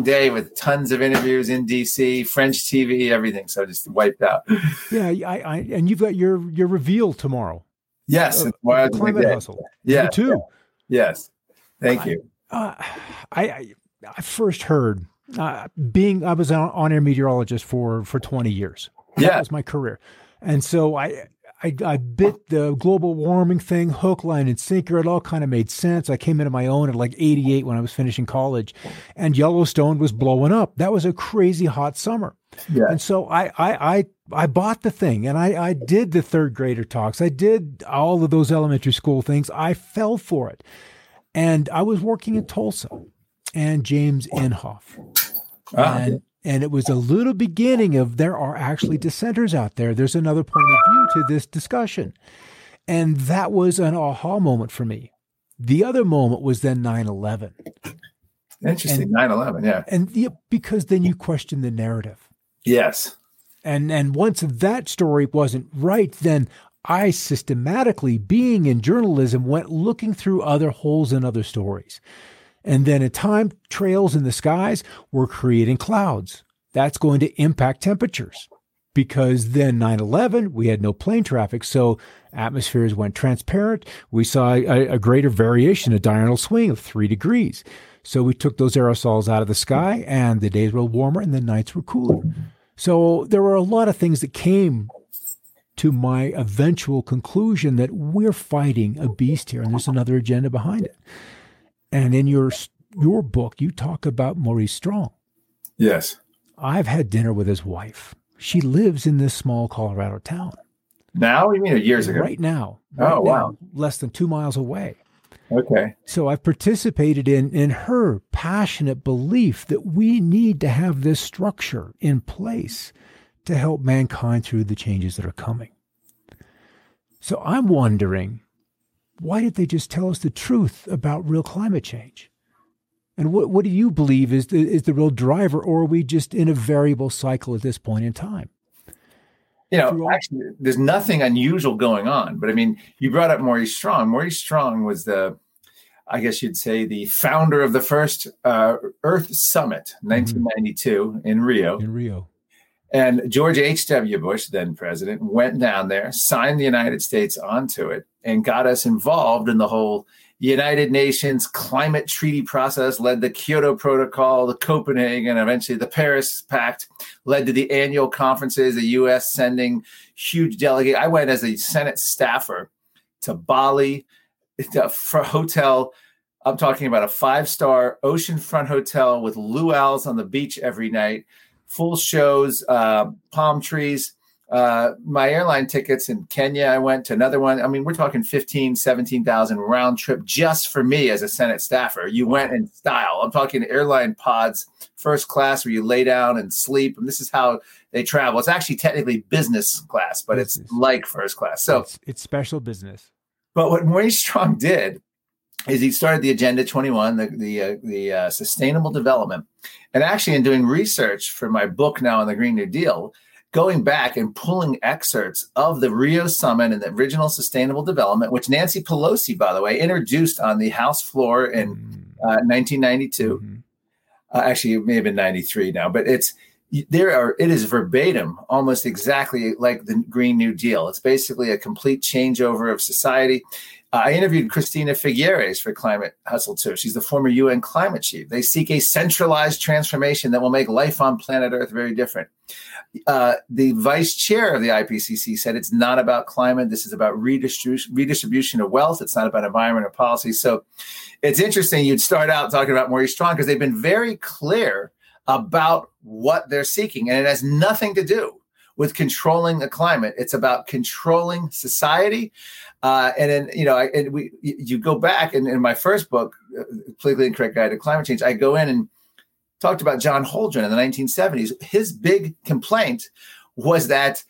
long day with tons of interviews in DC, French TV, everything. So just wiped out. Yeah, I, I and you've got your your reveal tomorrow. Yes, Uh, climate hustle. Yeah, You too. Yes, thank you. Uh, I, I I first heard uh, being I was an on air meteorologist for for twenty years. That Yeah. was my career, and so I. I, I bit the global warming thing hook, line, and sinker. It all kind of made sense. I came into my own at like 88 when I was finishing college, and Yellowstone was blowing up. That was a crazy hot summer. Yeah. And so I, I, I, I bought the thing and I, I did the third grader talks. I did all of those elementary school things. I fell for it. And I was working in Tulsa and James Inhofe. Ah, And, and it was a little beginning of there are actually dissenters out there. There's another point of view to this discussion. And that was an aha moment for me. The other moment was then 9 11. Interesting. and- 9 11. Yeah. And yeah, because then you question the narrative. Yes. And and once that story wasn't right, then I systematically, being in journalism, went looking through other holes in other stories. And then in time, trails in the skies were creating clouds. That's going to impact temperatures because then 9 11, we had no plane traffic. So atmospheres went transparent. We saw a, a greater variation, a diurnal swing of three degrees. So we took those aerosols out of the sky and the days were warmer and the nights were cooler. So there were a lot of things that came to my eventual conclusion that we're fighting a beast here and there's another agenda behind it. And in your your book, you talk about Maurice Strong. Yes. I've had dinner with his wife. She lives in this small Colorado town Now, you mean years ago? right now. Oh, right now, wow. Less than two miles away. Okay. So I've participated in in her passionate belief that we need to have this structure in place to help mankind through the changes that are coming. So I'm wondering, why did they just tell us the truth about real climate change? And what, what do you believe is the, is the real driver, or are we just in a variable cycle at this point in time? You know, all- actually, there's nothing unusual going on. But I mean, you brought up Maurice Strong. Maurice Strong was the, I guess you'd say, the founder of the first uh, Earth Summit, 1992 in Rio. In Rio. And George H.W. Bush, then president, went down there, signed the United States onto it, and got us involved in the whole United Nations climate treaty process, led the Kyoto Protocol, the Copenhagen, and eventually the Paris Pact, led to the annual conferences, the U.S. sending huge delegate. I went as a Senate staffer to Bali, to a hotel. I'm talking about a five star oceanfront hotel with luau's on the beach every night full shows, uh, palm trees. Uh, my airline tickets in Kenya, I went to another one. I mean, we're talking 15, 17,000 round trip just for me as a Senate staffer. You went in style. I'm talking airline pods, first class, where you lay down and sleep. And this is how they travel. It's actually technically business class, but it's like first class. So, it's, it's special business. but what Maurice Strong did is he started the Agenda 21, the the uh, the uh, sustainable development, and actually in doing research for my book now on the Green New Deal, going back and pulling excerpts of the Rio Summit and the original Sustainable Development, which Nancy Pelosi, by the way, introduced on the House floor in Mm, uh, 1992 mhm. uh, actually it may have been 93 now but it's there are it is verbatim almost exactly like the green new deal. It's basically a complete changeover of society uh, i interviewed christiana figueres for climate hustle too she's the former un climate chief they seek a centralized transformation that will make life on planet earth very different uh, the vice chair of the IPCC said it's not about climate. This is about redistribution, redistribution of wealth. It's not about environment or policy. So it's interesting. You'd start out talking about Maurice Strong because they've been very clear about what they're seeking, and it has nothing to do with controlling the climate. It's about controlling society. Uh, and then, you know, I, and we, you go back and in my first book, uh, Politically Incorrect Guide to Climate Change, I go in and talked about John Holdren in the 1970s. His big complaint was that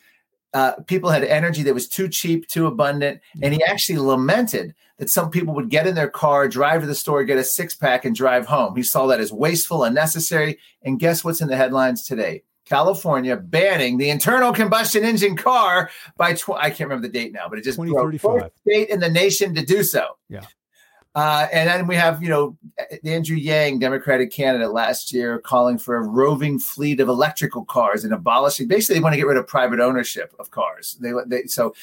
uh, people had energy that was too cheap, too abundant. And he actually lamented that some people would get in their car, drive to the store, get a six pack, and drive home. He saw that as wasteful, unnecessary. And guess what's in the headlines today? California banning the internal combustion engine car by tw- I can't remember the date now, but it just broke. 2035. First state in the nation to do so. Yeah. Uh, and then we have, you know, Andrew Yang, Democratic candidate last year, calling for a roving fleet of electrical cars and abolishing. Basically, they want to get rid of private ownership of cars. They, they so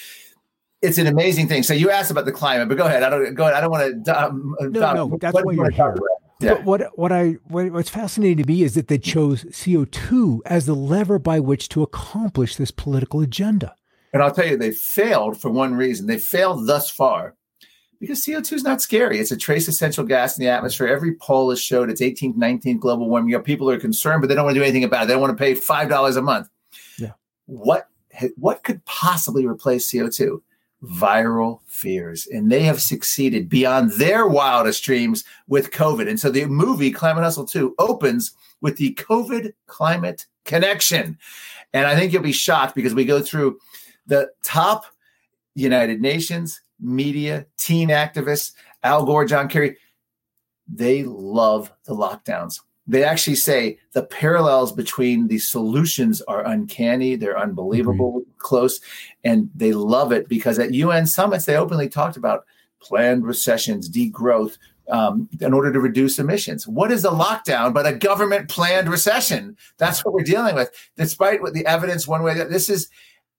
it's an amazing thing. So you asked about the climate, but go ahead. I don't go ahead. I don't want to. Um, no, no, that's why you're here. Yeah. But what what I what, what's fascinating to me is that they chose CO two as the lever by which to accomplish this political agenda. And I'll tell you, they failed for one reason. They failed thus far because CO2 is not scary. It's a trace essential gas in the atmosphere. Every poll has showed it's 18th, 19th global warming. You know, people are concerned, but they don't want to do anything about it. They don't want to pay $5 a month. Yeah. What, what could possibly replace CO2? Viral fears. And they have succeeded beyond their wildest dreams with COVID. And so the movie Climate Hustle 2 opens with the COVID climate connection. And I think you'll be shocked because we go through the top United Nations, media, teen activists, Al Gore, John Kerry, they love the lockdowns. They actually say the parallels between the solutions are uncanny. They're unbelievable mm-hmm. close. And they love it because at UN summits, they openly talked about planned recessions, degrowth, um, in order to reduce emissions. What is a lockdown but a government planned recession? That's what we're dealing with. Despite what the evidence, one way that this is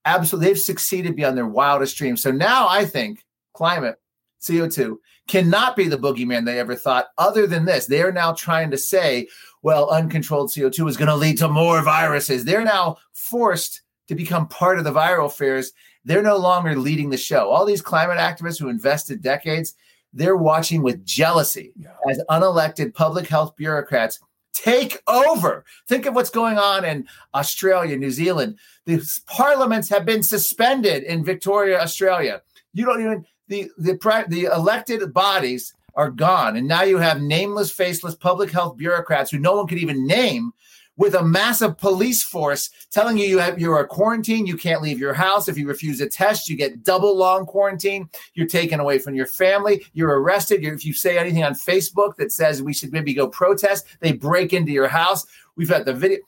absolutely, they've succeeded beyond their wildest dreams. So now I think climate, CO2, cannot be the boogeyman they ever thought. Other than this, they are now trying to say, well, uncontrolled CO2 is going to lead to more viruses. They're now forced to become part of the viral fears. They're no longer leading the show. All these climate activists who invested decades, they're watching with jealousy yeah. as unelected public health bureaucrats take over. Think of what's going on in Australia, New Zealand. The parliaments have been suspended in Victoria, Australia. You don't even the the the elected bodies are gone, and now you have nameless, faceless public health bureaucrats who no one could even name, with a massive police force telling you you have you're a quarantine, you can't leave your house. If you refuse a test, you get double long quarantine. You're taken away from your family. You're arrested. You're, if you say anything on Facebook that says we should maybe go protest, they break into your house. We've had the video.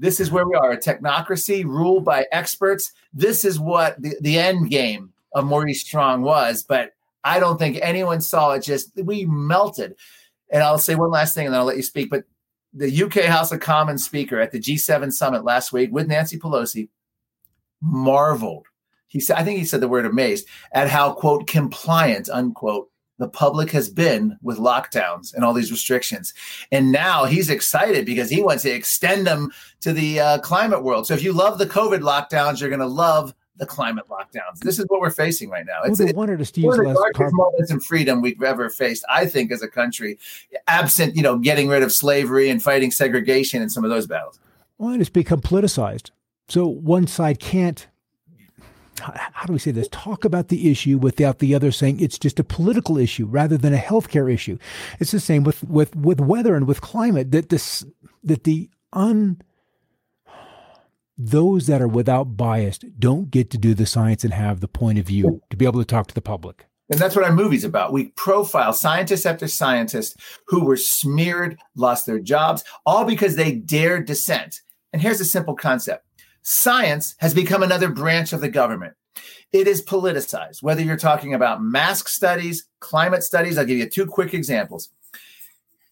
This is where we are a technocracy ruled by experts. This is what the, the end game of Maurice Strong was, but I don't think anyone saw it. Just we melted. And I'll say one last thing and then I'll let you speak. But the UK House of Commons speaker at the G7 summit last week with Nancy Pelosi marveled. He said, I think he said the word amazed at how, quote, compliant, unquote, the public has been with lockdowns and all these restrictions. And now he's excited because he wants to extend them to the uh, climate world. So if you love the COVID lockdowns, you're going to love the climate lockdowns. This is what we're facing right now. It's well, one of the darkest moments in freedom we've ever faced, I think, as a country, absent, you know, getting rid of slavery and fighting segregation and some of those battles. Well, it's become politicized. So one side can't how do we say this? Talk about the issue without the other saying it's just a political issue rather than a healthcare issue. It's the same with with with weather and with climate. That this that the un those that are without bias don't get to do the science and have the point of view to be able to talk to the public. And that's what our movie's about. We profile scientist after scientist who were smeared, lost their jobs, all because they dared dissent. And here's a simple concept science has become another branch of the government. It is politicized, whether you're talking about mask studies, climate studies. I'll give you two quick examples.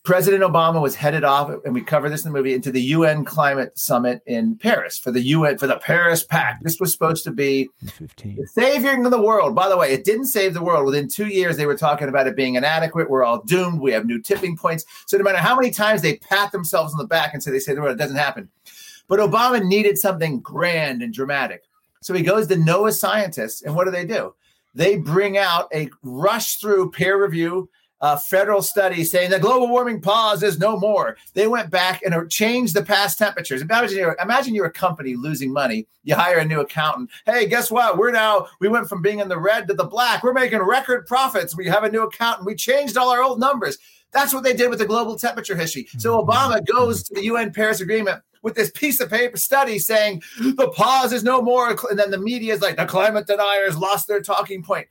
President Obama was headed off, and we cover this in the movie, into the UN climate summit in Paris for the UN for the Paris Pact. This was supposed to be 15. saving the world. By the way, it didn't save the world. Within two years, they were talking about it being inadequate. We're all doomed. We have new tipping points. So no matter how many times they pat themselves on the back and say they say the world, it doesn't happen. But Obama needed something grand and dramatic. So he goes to NOAA scientists, and what do they do? They bring out a rush through peer review uh, federal study saying that global warming pause is no more. They went back and changed the past temperatures. Imagine you're, imagine you're a company losing money. You hire a new accountant. Hey, guess what? We're now, we went from being in the red to the black. We're making record profits. We have a new accountant. We changed all our old numbers. That's what they did with the global temperature history. So mm-hmm. Obama goes to the UN Paris Agreement with this piece of paper study saying the pause is no more. And then the media is like, the climate deniers lost their talking point.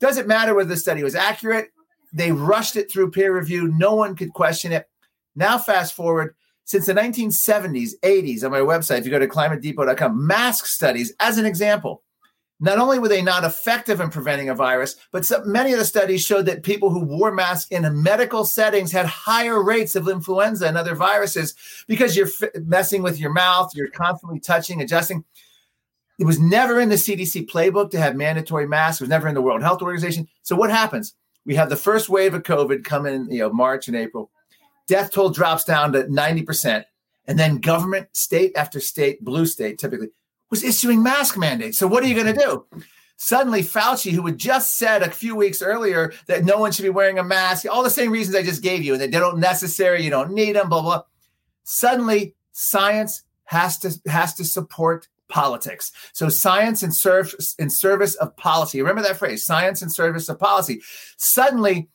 Doesn't matter whether the study was accurate they rushed it through peer review. No one could question it. Now, fast forward since the 1970s, 80s on my website, if you go to climatedepot.com, mask studies, as an example, not only were they not effective in preventing a virus, but many of the studies showed that people who wore masks in medical settings had higher rates of influenza and other viruses because you're f- messing with your mouth, you're constantly touching, adjusting. It was never in the CDC playbook to have mandatory masks. It was never in the World Health Organization. So what happens? We have the first wave of COVID come in, you know, March and April. Death toll drops down to 90%. And then government, state after state, blue state typically, was issuing mask mandates. So what are you going to do? Suddenly, Fauci, who had just said a few weeks earlier that no one should be wearing a mask, all the same reasons I just gave you, that they don't necessary, you don't need them, blah blah. Suddenly, science has to has to support politics. So science in service in service of policy. Remember that phrase, science in service of policy. Suddenly,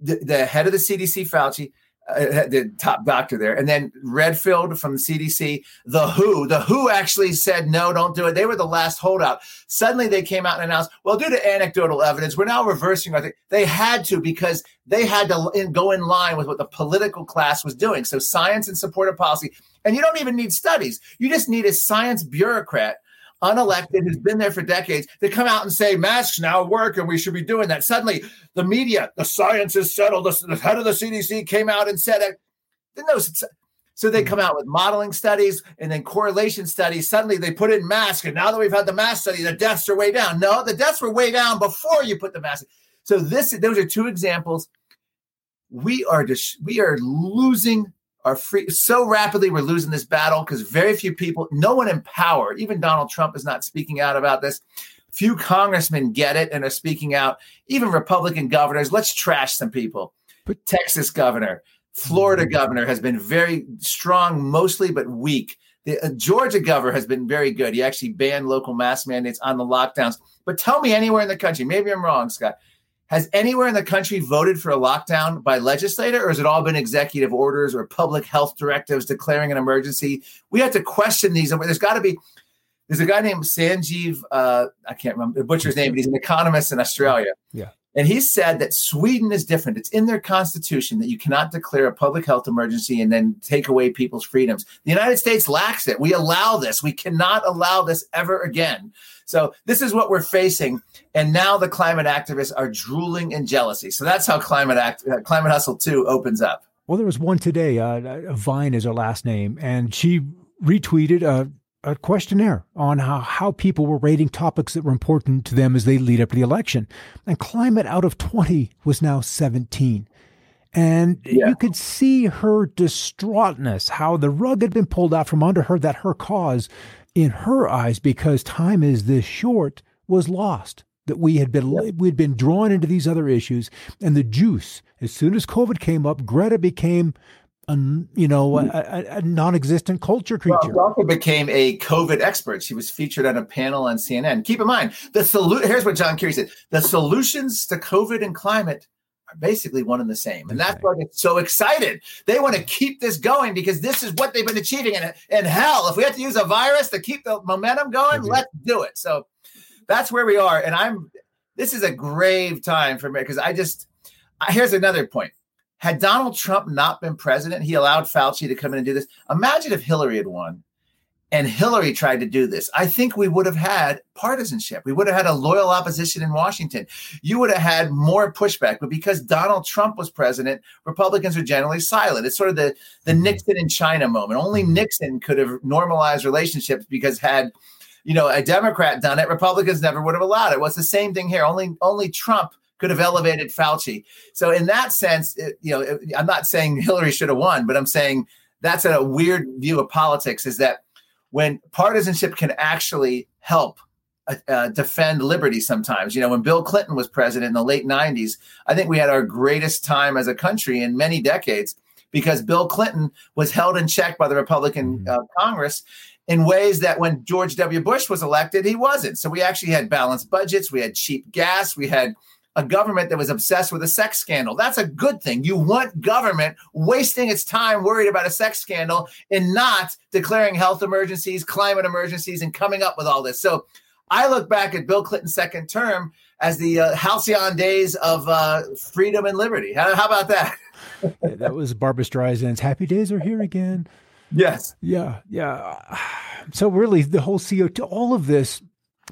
the, the head of the CDC, Fauci, uh, the top doctor there, and then Redfield from the CDC, the WHO. The WHO actually said no, don't do it. They were the last holdout. Suddenly they came out and announced, well, due to anecdotal evidence, we're now reversing our thing. They had to because they had to in, go in line with what the political class was doing. So science and supportive policy, and you don't even need studies. You just need a science bureaucrat unelected, who's been there for decades, to come out and say masks now work and we should be doing that. Suddenly, the media, the science is settled. The, head of the CDC came out and said it. No, so they hmm. come out with modeling studies and then correlation studies. Suddenly they put in masks, and now that we've had the mask study, the deaths are way down. No, the deaths were way down before you put the mask. So this, those are two examples. We are just we are losing are free so rapidly we're losing this battle because very few people no one in power even donald trump is not speaking out about this. Few congressmen get it and are speaking out. Even republican governors let's trash some people. But texas governor florida mm-hmm. governor has been very strong mostly but weak. The uh, georgia governor has been very good. He actually banned local mask mandates on the lockdowns. But tell me anywhere in the country maybe i'm wrong scott has anywhere in the country voted for a lockdown by legislator, or has it all been executive orders or public health directives declaring an emergency? We have to question these. There's got to be. There's a guy named Sanjeev. Uh, I can't remember the butcher's name, but he's an economist in Australia. Yeah. And he said that Sweden is different. It's in their constitution that you cannot declare a public health emergency and then take away people's freedoms. The United States lacks it. We allow this. We cannot allow this ever again. So this is what we're facing. And now the climate activists are drooling in jealousy. So that's how climate act, uh, climate hustle two opens up. Well, there was one today. Uh, Vine is her last name, and she retweeted a a questionnaire on how, how people were rating topics that were important to them as they lead up to the election. And climate out of 20 was now 17. And yeah. you could see her distraughtness, how the rug had been pulled out from under her, that her cause, in her eyes, because time is this short, was lost. That we had been yeah. we had been drawn into these other issues, and the juice. As soon as COVID came up, Greta became a you know hmm. a, a, non-existent culture creature. Well, also became a COVID expert. She was featured on a panel on CNN. Keep in mind the solution. Here's what John Kerry said: the solutions to COVID and climate basically one and the same, and that's why they're so excited. They want to keep this going because this is what they've been achieving. And, and hell, if we have to use a virus to keep the momentum going, mm-hmm. let's do it. So that's where we are. And I'm. This is a grave time for me because I just. Here's another point had Donald Trump not been president, he allowed Fauci to come in and do this. Imagine if Hillary had won and Hillary tried to do this. I think we would have had partisanship. We would have had a loyal opposition in Washington. You would have had more pushback. But because Donald Trump was president, Republicans are generally silent. It's sort of the, the mm-hmm. Nixon in China moment. Only Nixon could have normalized relationships because had you know a Democrat done it, Republicans never would have allowed it. Well, it's the same thing here. Only only Trump could have elevated Fauci. So in that sense, it, you know, it, I'm not saying Hillary should have won, but I'm saying that's a weird view of politics. Is that when partisanship can actually help uh, uh, defend liberty sometimes. You know, when Bill Clinton was president in the late 90s, I think we had our greatest time as a country in many decades because Bill Clinton was held in check by the Republican mm-hmm. uh, Congress in ways that when George W. Bush was elected, he wasn't. So we actually had balanced budgets, we had cheap gas, we had a government that was obsessed with a sex scandal. That's a good thing. You want government wasting its time worried about a sex scandal and not declaring health emergencies, climate emergencies, and coming up with all this. So I look back at Bill Clinton's second term as the uh, halcyon days of uh, freedom and liberty. How, how about that? that was Barbara Streisand's Happy Days Are Here Again. Yes. Yeah. Yeah. So really, the whole CO2, all of this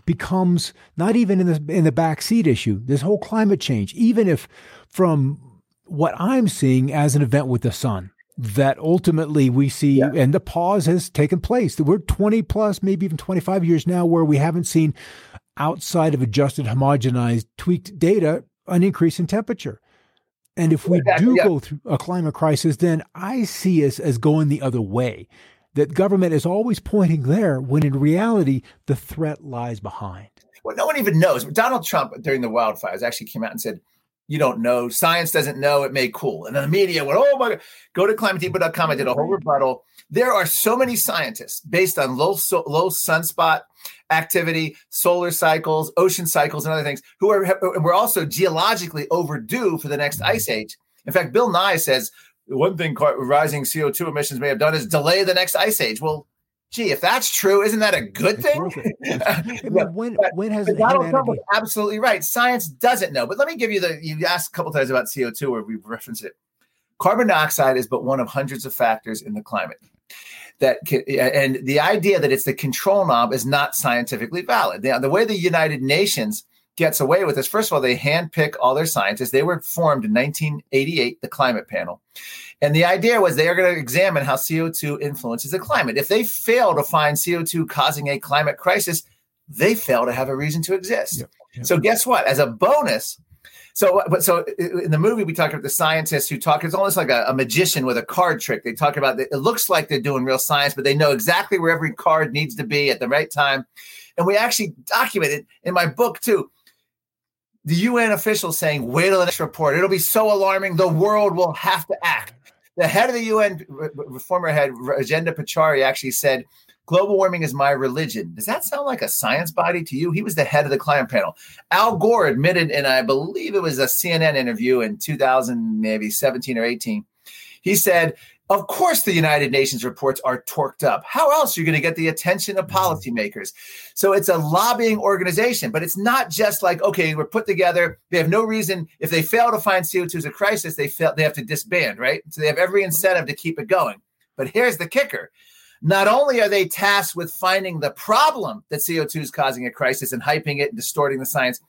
becomes not even in the in the backseat issue. This whole climate change, even if from what I'm seeing as an event with the sun, that ultimately we see, yeah. and the pause has taken place. We're 20 plus, maybe even 25 years now, where we haven't seen outside of adjusted, homogenized, tweaked data an increase in temperature. And if we exactly, do yeah. go through a climate crisis, then I see us as going the other way. That government is always pointing there when in reality, the threat lies behind. Well, no one even knows. Donald Trump during the wildfires actually came out and said, you don't know. Science doesn't know. It may cool. And then the media went, oh my God. Go to climatedepot.com. I did a whole rebuttal. There are so many scientists based on low, so, low sunspot activity, solar cycles, ocean cycles, and other things who are we're also geologically overdue for the next ice age. In fact, Bill Nye says one thing rising CO2 emissions may have done is delay the next ice age. Well, gee, if that's true, isn't that a good thing? I mean, when when has Donald Trump was absolutely right? Science doesn't know. But let me give you the you asked a couple times about CO2 where we referenced it. Carbon dioxide is but one of hundreds of factors in the climate that can, and the idea that it's the control knob is not scientifically valid. The, the way the United Nations gets away with this, first of all, they handpick all their scientists. They were formed in 1988, the climate panel. And the idea was they are going to examine how CO2 influences the climate. If they fail to find CO2 causing a climate crisis, they fail to have a reason to exist. Yep, yep. So guess what? As a bonus, so, but so in the movie, we talk about the scientists who talk. It's almost like a, a, magician with a card trick. They talk about it looks like they're doing real science, but they know exactly where every card needs to be at the right time. And we actually documented it in my book too. The UN officials saying, "Wait till the next report. It'll be so alarming. The world will have to act." The head of the UN, former head Rajendra Pachauri, actually said Global warming is my religion. Does that sound like a science body to you? He was the head of the climate panel. Al Gore admitted, and I believe it was a CNN interview in 2000, maybe 17 or 18. He said, of course, the United Nations reports are torqued up. How else are you going to get the attention of mm-hmm. policymakers? So it's a lobbying organization, but it's not just like, okay, we're put together. They have no reason. If they fail to find CO2 as a crisis, they fail, they have to disband, right? So they have every incentive to keep it going. But here's the kicker not only are they tasked with finding the problem that CO2 is causing a crisis and hyping it and distorting the science,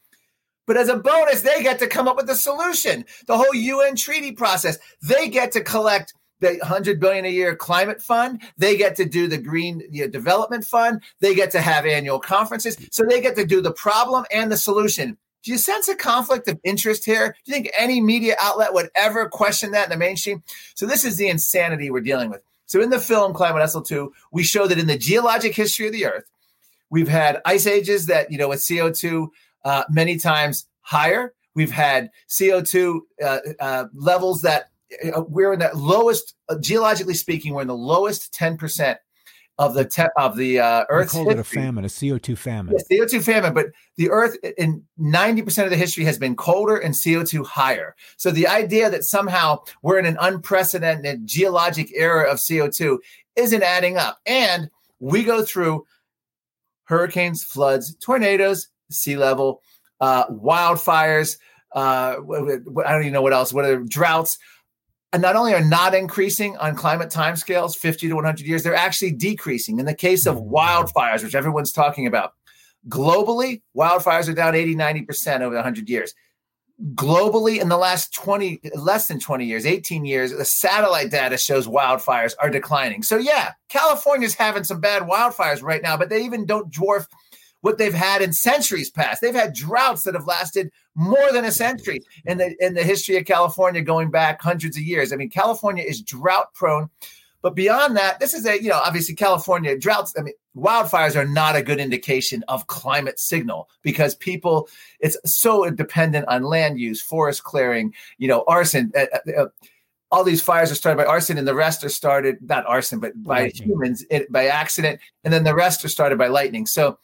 but as a bonus, they get to come up with the solution. The whole UN treaty process, they get to collect the 100 billion a year climate fund. They get to do the green development fund. They get to have annual conferences. So they get to do the problem and the solution. Do you sense a conflict of interest here? Do you think any media outlet would ever question that in the mainstream? So this is the insanity we're dealing with. So in the film Climate Hustle 2, we show that in the geologic history of the Earth, we've had ice ages that, you know, with CO2 uh, many times higher. We've had CO2 uh, uh, levels that we're in that lowest, uh, geologically speaking, we're in the lowest 10% of the te- of the uh, Earth. called history. it a famine, a CO two famine. Yeah, CO two famine, but the Earth in ninety percent of the history has been colder and CO two higher. So the idea that somehow we're in an unprecedented geologic era of CO two isn't adding up. And we go through hurricanes, floods, tornadoes, sea level, uh, wildfires. Uh, I don't even know what else. What are droughts? And not only are not increasing on climate timescales 50 to 100 years they're actually decreasing. In the case of mm-hmm. wildfires which everyone's talking about globally wildfires are down 80 90% over 100 years. Globally in the last 20 less than 20 years 18 years the satellite data shows wildfires are declining. So yeah california's having some bad wildfires right now but they even don't dwarf what they've had in centuries past. They've had droughts that have lasted more than a century in the in the history of California, going back hundreds of years. I mean, California is drought prone. But beyond that, this is a, you know, obviously California droughts, I mean, wildfires are not a good indication of climate signal because people, it's so dependent on land use, forest clearing, you know, arson. Uh, uh, uh all these fires are started by arson and the rest are started, not arson, but by lightning. humans it, by accident. And then the rest are started by lightning. So,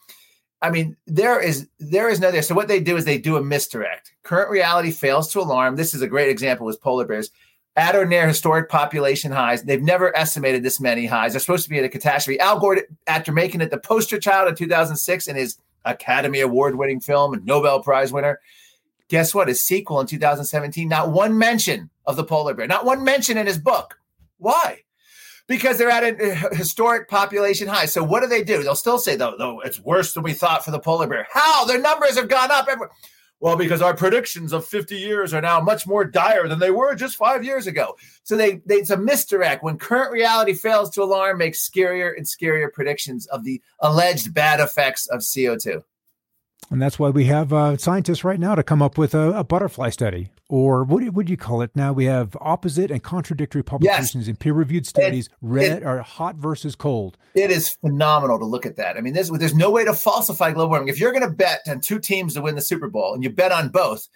I mean, there is there is no there. So what they do is they do a misdirect. Current reality fails to alarm. This is a great example with polar bears. At or near historic population highs. They've never estimated this many highs. They're supposed to be at a catastrophe. Al Gore, after making it the poster child in 2006 in his Academy Award winning film and Nobel Prize winner, guess what? His sequel in 2017, not one mention of the polar bear, not one mention in his book. Why? Because they're at a historic population high. So what do they do? They'll still say, though, though it's worse than we thought for the polar bear. How? Their numbers have gone up. Well, because our predictions of 50 years are now much more dire than they were just five years ago. So they, they it's a misdirect. When current reality fails to alarm, makes scarier and scarier predictions of the alleged bad effects of CO2. And that's why we have uh, scientists right now to come up with a, a butterfly study, or what do you call it now? We have opposite and contradictory publications yes. in peer-reviewed studies, it, red it, or hot versus cold. It is phenomenal to look at that. I mean, there's there's no way to falsify global warming. If you're going to bet on two teams to win the Super Bowl, and you bet on both,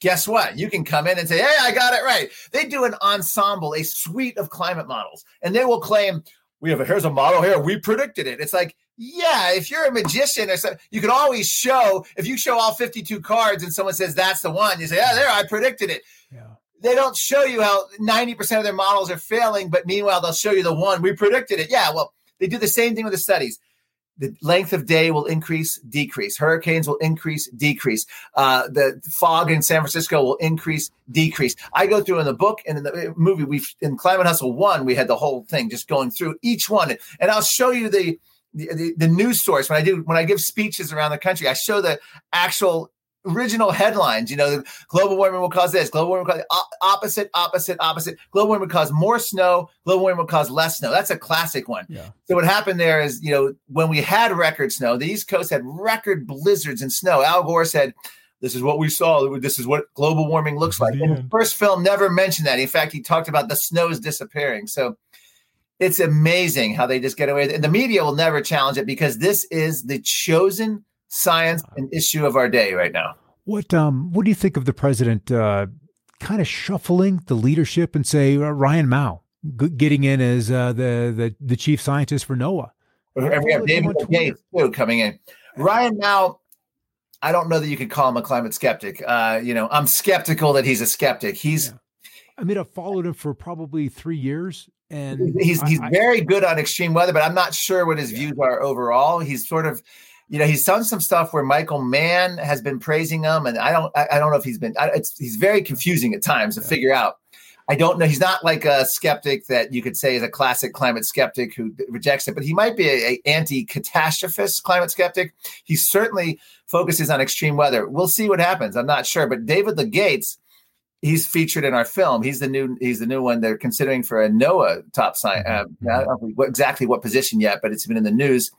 guess what? You can come in and say, "Hey, I got it right." They do an ensemble, a suite of climate models, and they will claim, "We have a here's a model here. We predicted it." It's like yeah, if you're a magician or something, you can always show. If you show all 52 cards and someone says that's the one, you say, "Yeah, there, I predicted it." Yeah. They don't show you how 90% of their models are failing, but meanwhile they'll show you the one we predicted it. Yeah, well, they do the same thing with the studies. The length of day will increase, decrease. Hurricanes will increase, decrease. Uh, the fog in San Francisco will increase, decrease. I go through in the book and in the movie. we've in Climate Hustle one, we had the whole thing just going through each one, and I'll show you the the, the, news source when I do when I give speeches around the country, I show the actual original headlines. You know, global warming will cause this. Global warming will cause opposite, opposite, opposite. Global warming will cause more snow. Global warming will cause less snow. That's a classic one. Yeah. So what happened there is, you know, when we had record snow, the East Coast had record blizzards and snow. Al Gore said. This is what we saw. This is what global warming looks like. And the first film never mentioned that. In fact, he talked about the snows disappearing. So it's amazing how they just get away with it. And the media will never challenge it because this is the chosen science and issue of our day right now. What um what do you think of the president uh, kind of shuffling the leadership and say uh, Ryan Maue g- getting in as uh, the, the the chief scientist for NOAA? We have David Legates too coming in. Ryan Maue, I don't know that you could call him a climate skeptic. Uh, you know, I'm skeptical that he's a skeptic. He's yeah. I mean, I've followed him for probably three years, and he's he's I, very good on extreme weather, but I'm not sure what his yeah. views are overall. He's sort of, you know, he's done some stuff where Michael Mann has been praising him, and I don't I, I don't know if he's been. It's he's very confusing at times to yeah. figure out. I don't know. He's not like a skeptic that you could say is a classic climate skeptic who rejects it, but he might be a, a anti-catastrophist climate skeptic. He certainly focuses on extreme weather. We'll see what happens. I'm not sure, but David Legates he's featured in our film. He's the new he's the new one they're considering for a NOAA top sign. Uh, I don't know what, exactly what position yet, but it's been in the news.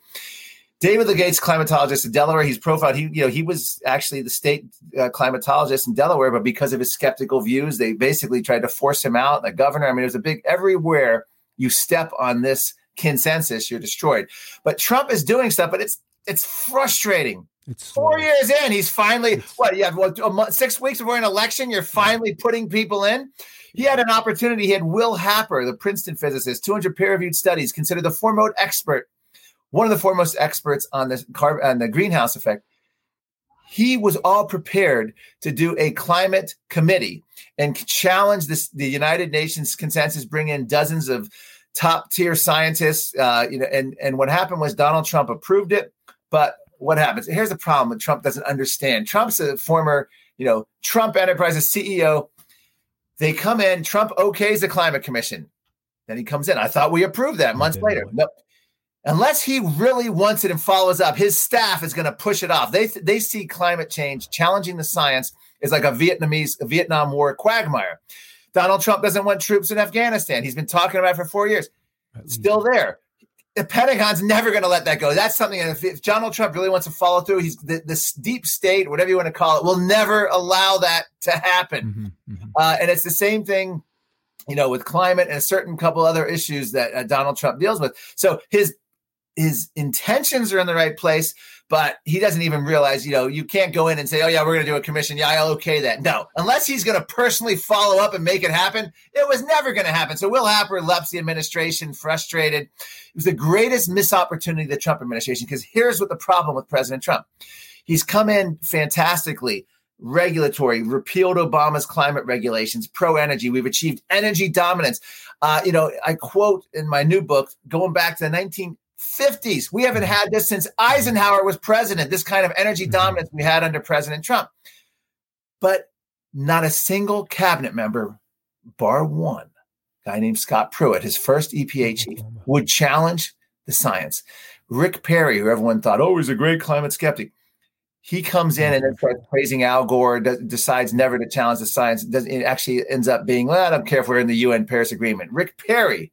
David Legates, climatologist in Delaware, he's profiled. He, you know, he was actually the state uh, climatologist in Delaware, but because of his skeptical views, they basically tried to force him out. The governor, I mean, there's a big everywhere you step on this consensus, you're destroyed. But Trump is doing stuff, but it's it's frustrating it's four years in. He's finally it's, what? You have what? Month, six weeks before an election. You're finally putting people in. He had an opportunity. He had Will Happer, the Princeton physicist, 200 peer-reviewed studies, considered the foremost expert, one of the foremost experts on the carbon on the greenhouse effect. He was all prepared to do a climate committee and challenge this, the United Nations consensus, bring in dozens of top tier scientists. Uh, you know, and and what happened was Donald Trump approved it, but what happens? Here's the problem that Trump doesn't understand. Trump's a former, you know, Trump Enterprises CEO. They come in, Trump okays the climate commission. Then he comes in. I thought we approved that months later. Nope. Unless he really wants it and follows up, his staff is going to push it off. They they see climate change challenging the science is like a Vietnamese a Vietnam War quagmire. Donald Trump doesn't want troops in Afghanistan. He's been talking about it for four years. Still there the Pentagon's never going to let that go. That's something. If, if Donald Trump really wants to follow through, he's the, this deep state, whatever you want to call it, will never allow that to happen. Mm-hmm, mm-hmm. Uh, and it's the same thing, you know, with climate and a certain couple other issues that uh, Donald Trump deals with. So his his intentions are in the right place, but he doesn't even realize, you know, you can't go in and say, oh, yeah, we're going to do a commission. Yeah, I'll okay that. No, unless he's going to personally follow up and make it happen, it was never going to happen. So Will Happer left the administration frustrated. It was the greatest missed opportunity the Trump administration because here's what the problem with President Trump he's come in fantastically regulatory, repealed Obama's climate regulations, pro energy. We've achieved energy dominance. Uh, you know, I quote in my new book, going back to the 19, 50s. We haven't had this since Eisenhower was president, this kind of energy mm-hmm. dominance we had under President Trump. But not a single cabinet member, bar one, guy named Scott Pruitt, his first EPA chief, would challenge the science. Rick Perry, who everyone thought, oh, he's a great climate skeptic, he comes in and then starts praising Al Gore, does, decides never to challenge the science. Does, it actually ends up being, well, I don't care if we're in the UN Paris Agreement. Rick Perry,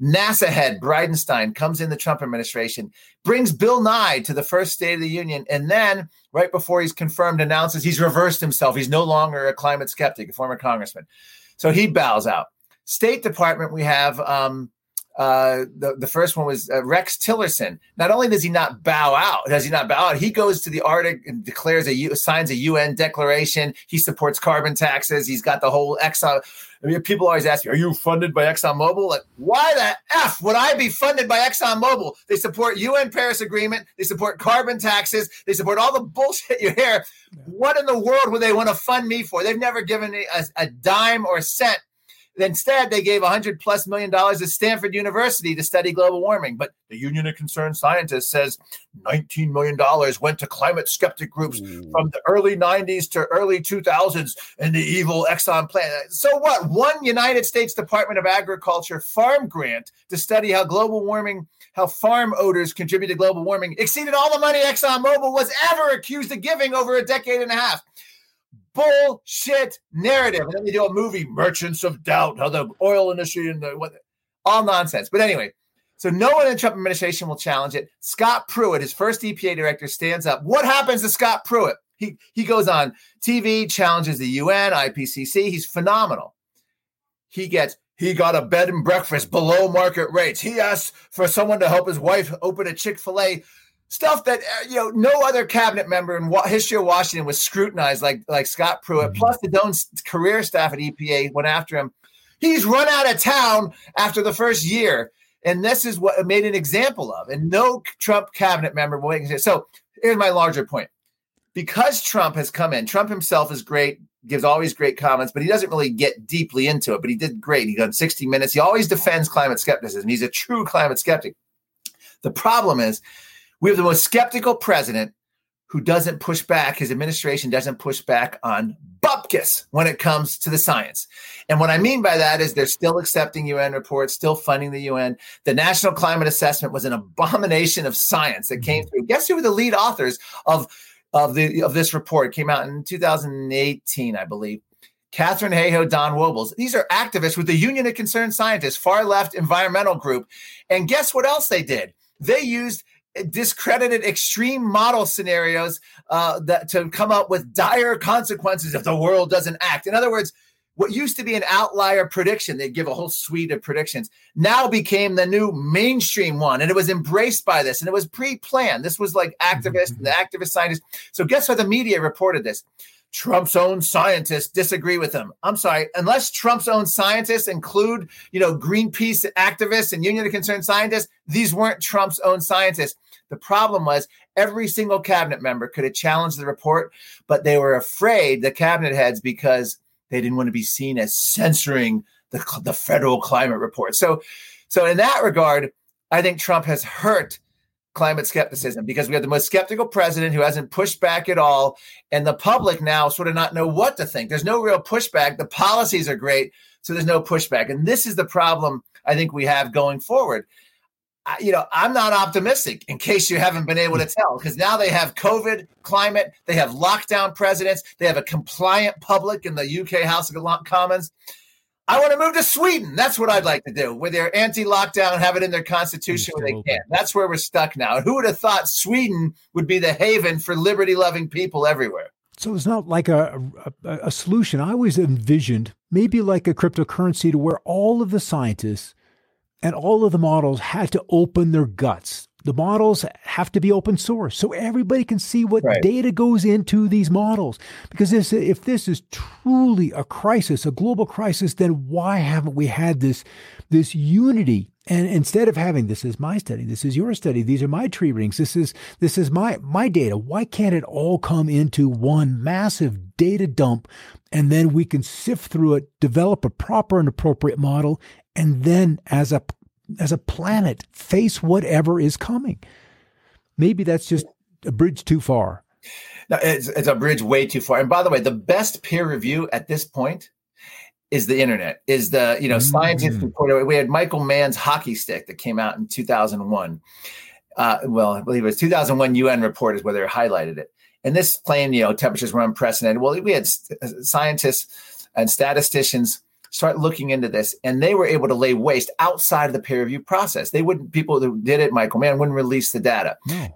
NASA head Bridenstine comes in the Trump administration, brings Bill Nye to the first State of the Union, and then right before he's confirmed, announces he's reversed himself. He's no longer a climate skeptic, a former congressman. So he bows out. State Department, we have um, uh, the, the first one was uh, Rex Tillerson. Not only does he not bow out, does he not bow out, he goes to the Arctic and declares a signs a UN declaration. He supports carbon taxes. He's got the whole Exxon. I mean, people always ask me, "Are you funded by ExxonMobil?" Like, why the f would I be funded by ExxonMobil? They support UN Paris Agreement. They support carbon taxes. They support all the bullshit you hear. What in the world would they want to fund me for? They've never given me a, a dime or a cent Instead, they gave 100 plus million dollars to Stanford University to study global warming. But the Union of Concerned Scientists says 19 million dollars went to climate skeptic groups mm. from the early 90s to early 2000s and the evil Exxon plant. So what? One United States Department of Agriculture farm grant to study how global warming, how farm odors contribute to global warming, exceeded all the money Exxon ExxonMobil was ever accused of giving over a decade and a half bullshit narrative. And then they do a movie, Merchants of Doubt, how the oil industry and the what, all nonsense. But anyway, so no one in the Trump administration will challenge it. Scott Pruitt, his first EPA director, stands up. What happens to Scott Pruitt? He he goes on TV, challenges the UN, IPCC. He's phenomenal. He gets he got a bed and breakfast below market rates. He asked for someone to help his wife open a Chick Fil A stuff that uh, you know no other cabinet member in wa- history of Washington was scrutinized like like Scott Pruitt. Mm-hmm. Plus, the own career staff at EPA went after him. He's run out of town after the first year, and this is what made an example of. And no Trump cabinet member will make it. So here's my larger point: because Trump has come in, Trump himself is great. Gives always great comments, but he doesn't really get deeply into it. But he did great. He done 60 minutes. He always defends climate skepticism. He's a true climate skeptic. The problem is we have the most skeptical president who doesn't push back, his administration doesn't push back on bupkis when it comes to the science. And what I mean by that is they're still accepting UN reports, still funding the UN. The National Climate Assessment was an abomination of science that came mm-hmm. through. Guess who were the lead authors of, of, the, of this report? It came out in 2018, I believe. Katharine Hayhoe, Don Wuebbles. These are activists with the Union of Concerned Scientists, far left environmental group. And guess what else they did? They used discredited extreme model scenarios uh, that to come up with dire consequences if the world doesn't act. In other words, what used to be an outlier prediction, they give a whole suite of predictions, now became the new mainstream one. And it was embraced by this and it was pre planned. This was like activists and the activist scientists. So, guess what? The media reported this. Trump's own scientists disagree with him. I'm sorry, unless Trump's own scientists include, you know, Greenpeace activists and Union of Concerned Scientists, these weren't Trump's own scientists. The problem was every single cabinet member could have challenged the report, but they were afraid, the cabinet heads, because they didn't want to be seen as censoring the, the federal climate report. So, so in that regard, I think Trump has hurt climate skepticism because we have the most skeptical president who hasn't pushed back at all. And the public now sort of not know what to think. There's no real pushback. The policies are great. So there's no pushback. And this is the problem I think we have going forward. I, you know, I'm not optimistic in case you haven't been able to tell, because now they have COVID, climate, they have lockdown presidents, they have a compliant public in the UK House of Commons. I want to move to Sweden. That's what I'd like to do, where they're anti-lockdown have it in their constitution where they can. That's where we're stuck now. Who would have thought Sweden would be the haven for liberty-loving people everywhere? So it's not like a, a, a solution. I always envisioned maybe like a cryptocurrency to where all of the scientists and all of the models had to open their guts the models have to be open source so everybody can see what right. data goes into these models. Because this, if this is truly a crisis, a global crisis, then why haven't we had this, this unity? And instead of having this is my study, this is your study, these are my tree rings, this is this is my my data. Why can't it all come into one massive data dump, and then we can sift through it, develop a proper and appropriate model, and then as a as a planet face whatever is coming. Maybe that's just a bridge too far. No, it's, it's a bridge way too far. And by the way, the best peer review at this point is the internet, is the, you know, scientists reported. We had Michael Mann's hockey stick that came out in 2001. Uh, well, I believe it was 2001 UN report is where they highlighted it. And this claim, you know, temperatures were unprecedented. Well, we had scientists and statisticians start looking into this, and they were able to lay waste outside of the peer review process. They wouldn't, people who did it, Michael Mann, wouldn't release the data. No.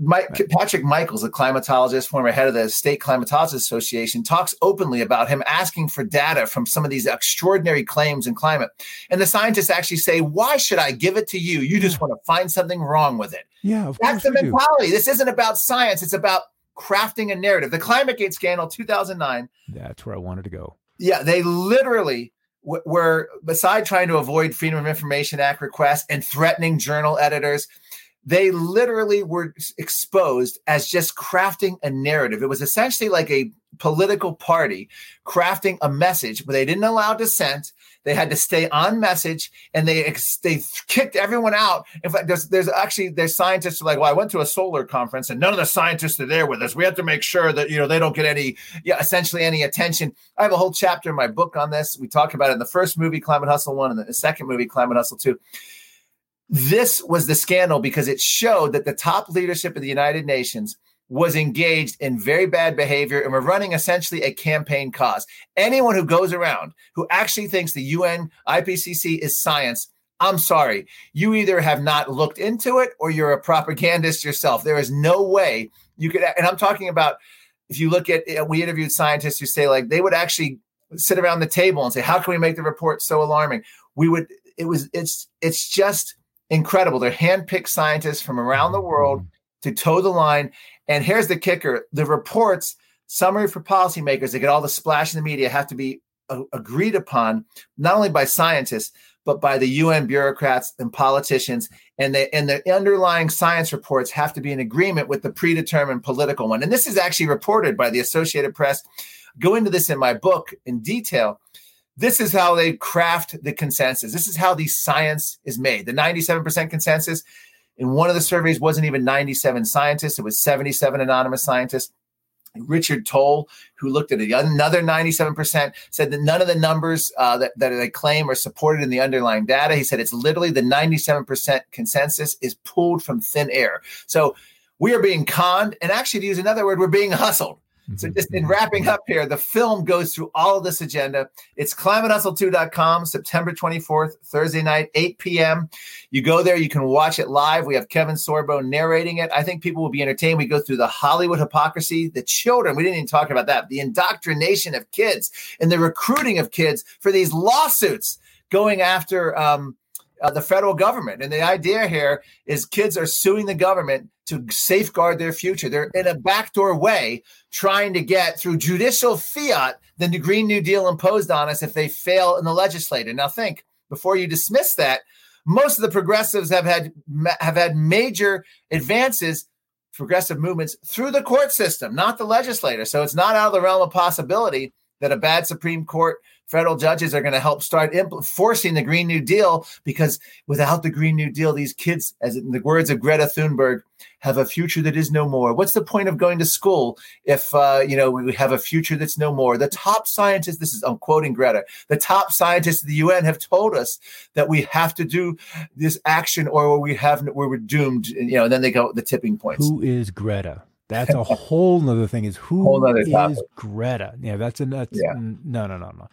Mike, Patrick Michaels, a climatologist, former head of the State Climatologists Association, talks openly about him asking for data from some of these extraordinary claims in climate. And the scientists actually say, Why should I give it to you? You just want to find something wrong with it. Yeah, that's the mentality. This isn't about science, it's about crafting a narrative. The Climategate scandal 2009. That's where I wanted to go. Yeah, they literally were, beside trying to avoid Freedom of Information Act requests and threatening journal editors, they literally were exposed as just crafting a narrative. It was essentially like a political party crafting a message, but they didn't allow dissent. They had to stay on message, and they they kicked everyone out. In fact, there's there's actually there's scientists who are like, well, I went to a solar conference, and none of the scientists are there with us. We have to make sure that you know they don't get any, yeah, essentially any attention. I have a whole chapter in my book on this. We talk about it in the first movie, Climate Hustle One, and the second movie, Climate Hustle Two this was the scandal because it showed that the top leadership of the United Nations was engaged in very bad behavior and were running essentially a campaign cause. Anyone who goes around who actually thinks the UN IPCC is science, I'm sorry, you either have not looked into it or you're a propagandist yourself. There is no way you could, and I'm talking about if you look at, we interviewed scientists who say like they would actually sit around the table and say, how can we make the report so alarming? We would, it was, it's, it's just, incredible. They're handpicked scientists from around the world mm-hmm. to toe the line. And here's the kicker the reports, summary for policymakers, they get all the splash in the media, have to be uh, agreed upon not only by scientists, but by the UN bureaucrats and politicians. And, they, and the underlying science reports have to be in agreement with the predetermined political one. And this is actually reported by the Associated Press. Go into this in my book in detail this is how they craft the consensus. This is how the science is made. The 97% consensus in one of the surveys wasn't even 97 scientists, it was 77 anonymous scientists. Richard Tol, who looked at it, another 97%, said that none of the numbers uh, that, that they claim are supported in the underlying data. He said it's literally the 97% consensus is pulled from thin air. So we are being conned. And actually, to use another word, we're being hustled. So just in wrapping up here, the film goes through all of this agenda. It's climatehustle2.com, September 24th, Thursday night, 8 p.m. You go there, you can watch it live. We have Kevin Sorbo narrating it. I think people will be entertained. We go through the Hollywood hypocrisy, the children, we didn't even talk about that, the indoctrination of kids and the recruiting of kids for these lawsuits going after um, uh, the federal government. And the idea here is kids are suing the government to safeguard their future. They're in a backdoor way trying to get through judicial fiat the Green New Deal imposed on us if they fail in the legislature. Now, think before you dismiss that, most of the progressives have had have had major advances, progressive movements through the court system, not the legislator. So it's not out of the realm of possibility that a bad Supreme Court federal judges are going to help start impl- forcing the Green New Deal because without the Green New Deal, these kids, as in the words of Greta Thunberg, have a future that is no more. What's the point of going to school if uh, you know we have a future that's no more? The top scientists, this is I'm quoting Greta, the top scientists of the UN have told us that we have to do this action or we have we're doomed. You know, and then they go the tipping points. Who is Greta? That's a whole nother thing. Is who is Greta? Yeah, that's a that's, yeah. no no no no.